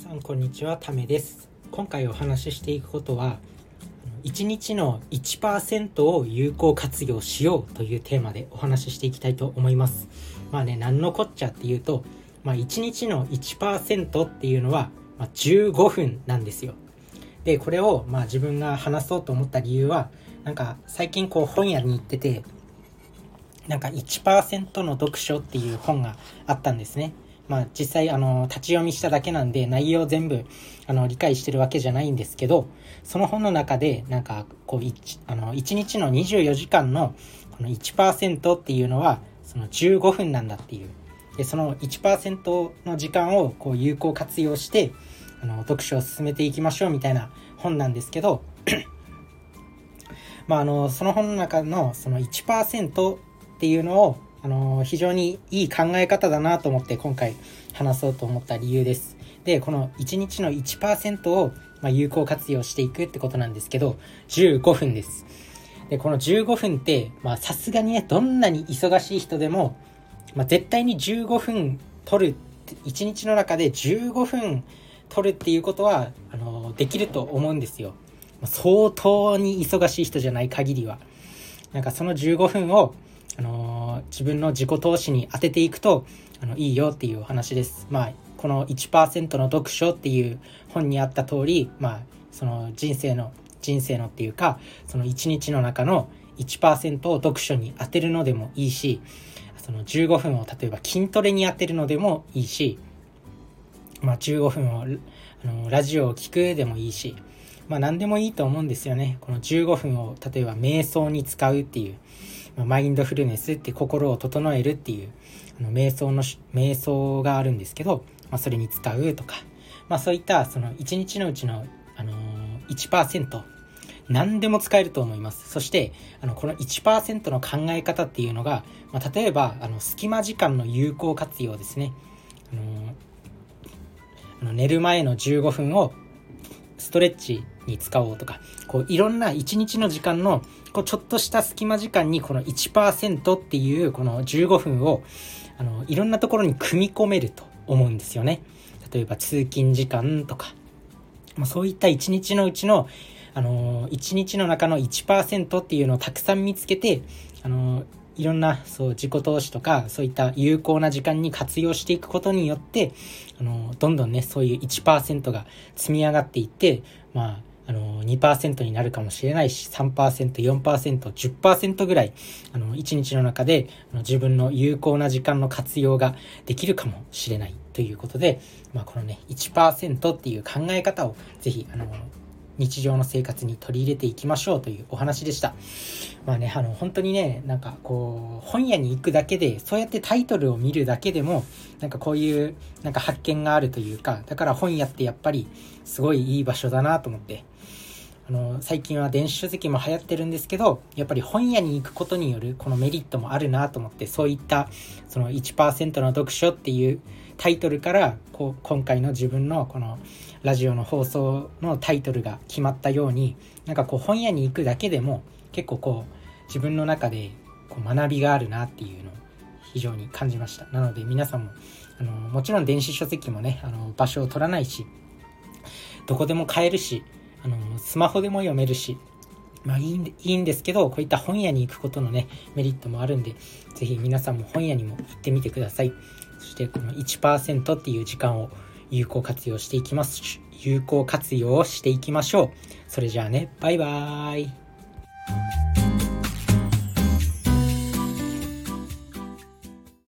さんこんにちは。ためです。今回お話ししていくことは1日の1%を有効活用しようというテーマでお話ししていきたいと思います。まあね何のこっちゃっていうと、まあ、1日の1%っていうのは、ま、15分なんですよ。でこれをまあ自分が話そうと思った理由はなんか最近こう本屋に行っててなんか1%の読書っていう本があったんですね。まあ、実際あの立ち読みしただけなんで内容全部あの理解してるわけじゃないんですけどその本の中でなんかこう 1, あの1日の24時間のこの1%っていうのはその15分なんだっていう。でその1%の時間をこう有効活用してあの読書を進めていきましょうみたいな本なんですけどまああのその本の中のその1%っていうのをあの非常にいい考え方だなと思って今回話そうと思った理由です。で、この1日の1%を、ま、有効活用していくってことなんですけど、15分です。で、この15分って、まあさすがにね、どんなに忙しい人でも、まあ、絶対に15分取る、1日の中で15分取るっていうことは、あのできると思うんですよ。相当に忙しい人じゃない限りは。なんかその15分を、あの自分の自己投資に当てていくとあのいいよっていうお話です。まあ、この1%の読書っていう本にあった通り、まあ、その人生の人生のっていうかその1日の中の1%を読書に当てるのでもいいしその15分を例えば筋トレに当てるのでもいいし、まあ、15分をあのラジオを聴くでもいいし、まあ、何でもいいと思うんですよねこの15分を例えば瞑想に使うっていうマインドフルネスって心を整えるっていうあの瞑想の瞑想があるんですけど、まあ、それに使うとか、まあ、そういったその1日のうちの、あのー、1%何でも使えると思います。そして、あの、この1%の考え方っていうのが、まあ、例えば、あの、隙間時間の有効活用ですね。あのー、あの寝る前の15分をストレッチに使おうとか、こういろんな一日の時間のこうちょっとした隙間時間にこの1%っていうこの15分をあのいろんなところに組み込めると思うんですよね。例えば通勤時間とか、まあ、そういった一日のうちのあの1日の中の1%っていうのをたくさん見つけて、あのいろんなそう自己投資とかそういった有効な時間に活用していくことによってあのどんどんねそういう1%が積み上がっていってまああの2%になるかもしれないし 3%4%10% ぐらいあの1日の中であの自分の有効な時間の活用ができるかもしれないということで、まあ、このね1%っていう考え方をぜひあの日常の生活に取り入れていきましょうというお話でした。まあね、あの、本当にね、なんかこう、本屋に行くだけで、そうやってタイトルを見るだけでも、なんかこういう、なんか発見があるというか、だから本屋ってやっぱり、すごいいい場所だなと思って、あの、最近は電子書籍も流行ってるんですけど、やっぱり本屋に行くことによるこのメリットもあるなと思って、そういった、その1%の読書っていうタイトルから、こう、今回の自分のこの、ラジオの放送のタイトルが決まったようになんかこう本屋に行くだけでも結構こう自分の中でこう学びがあるなっていうのを非常に感じました。なので皆さんもあのもちろん電子書籍もねあの場所を取らないしどこでも買えるしあのスマホでも読めるしまあいいんいいんですけどこういった本屋に行くことのねメリットもあるんで是非皆さんも本屋にも行ってみてくださいそしてこの1%っていう時間を有効活用していきます。有効活用をしていきましょう。それじゃあね、バイバーイ。